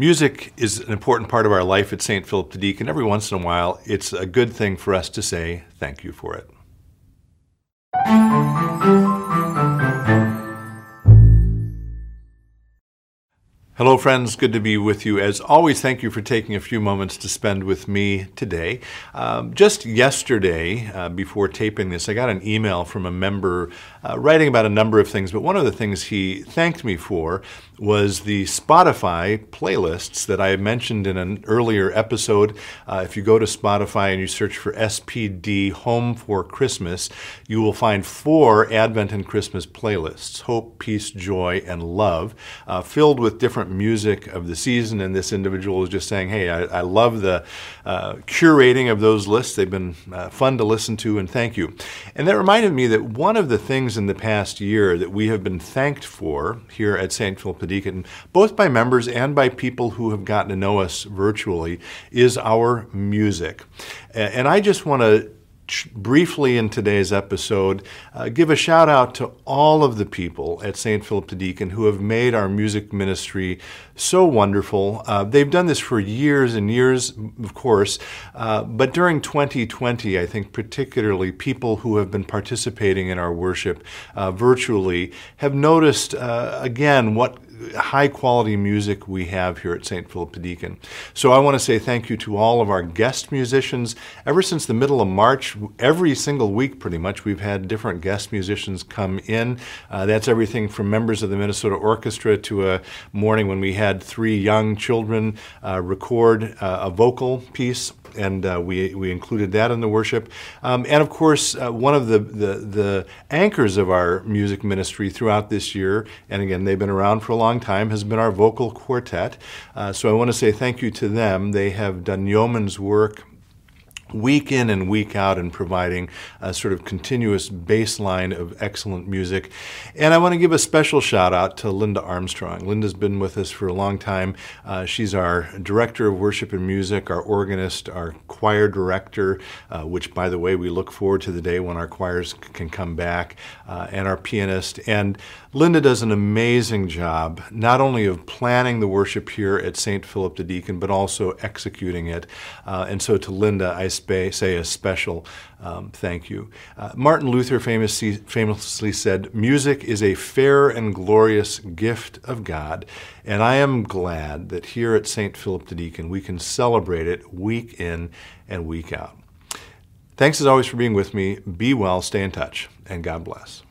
Music is an important part of our life at St. Philip the Deacon. And every once in a while, it's a good thing for us to say thank you for it. Hello, friends. Good to be with you. As always, thank you for taking a few moments to spend with me today. Um, just yesterday, uh, before taping this, I got an email from a member uh, writing about a number of things, but one of the things he thanked me for was the Spotify playlists that I mentioned in an earlier episode. Uh, if you go to Spotify and you search for SPD Home for Christmas, you will find four Advent and Christmas playlists hope, peace, joy, and love, uh, filled with different music of the season, and this individual is just saying, "Hey, I, I love the uh, curating of those lists. They've been uh, fun to listen to, and thank you." And that reminded me that one of the things in the past year that we have been thanked for here at St. Philip Deacon, both by members and by people who have gotten to know us virtually, is our music. And I just want to briefly in today's episode uh, give a shout out to all of the people at St. Philip the Deacon who have made our music ministry so wonderful. Uh, they've done this for years and years, of course, uh, but during 2020, I think particularly people who have been participating in our worship uh, virtually have noticed uh, again what high quality music we have here at St. Philip Deacon. So I want to say thank you to all of our guest musicians. Ever since the middle of March, every single week pretty much, we've had different guest musicians come in. Uh, that's everything from members of the Minnesota Orchestra to a morning when we had three young children uh, record uh, a vocal piece and uh, we, we included that in the worship. Um, and of course, uh, one of the, the, the, anchors of our music ministry throughout this year, and again, they've been around for a long time, has been our vocal quartet. Uh, so I want to say thank you to them. They have done yeoman's work week in and week out in providing a sort of continuous baseline of excellent music. And I want to give a special shout out to Linda Armstrong. Linda's been with us for a long time. Uh, she's our director of worship and music, our organist, our choir director, uh, which, by the way, we look forward to the day when our choirs can come back, uh, and our pianist. And Linda does an amazing job, not only of planning the worship here at St. Philip the Deacon, but also executing it. Uh, and so to Linda, I say a special um, thank you. Uh, Martin Luther famously, famously said, Music is a fair and glorious gift of God. And I am glad that here at St. Philip the Deacon, we can celebrate it week in and week out. Thanks as always for being with me. Be well, stay in touch, and God bless.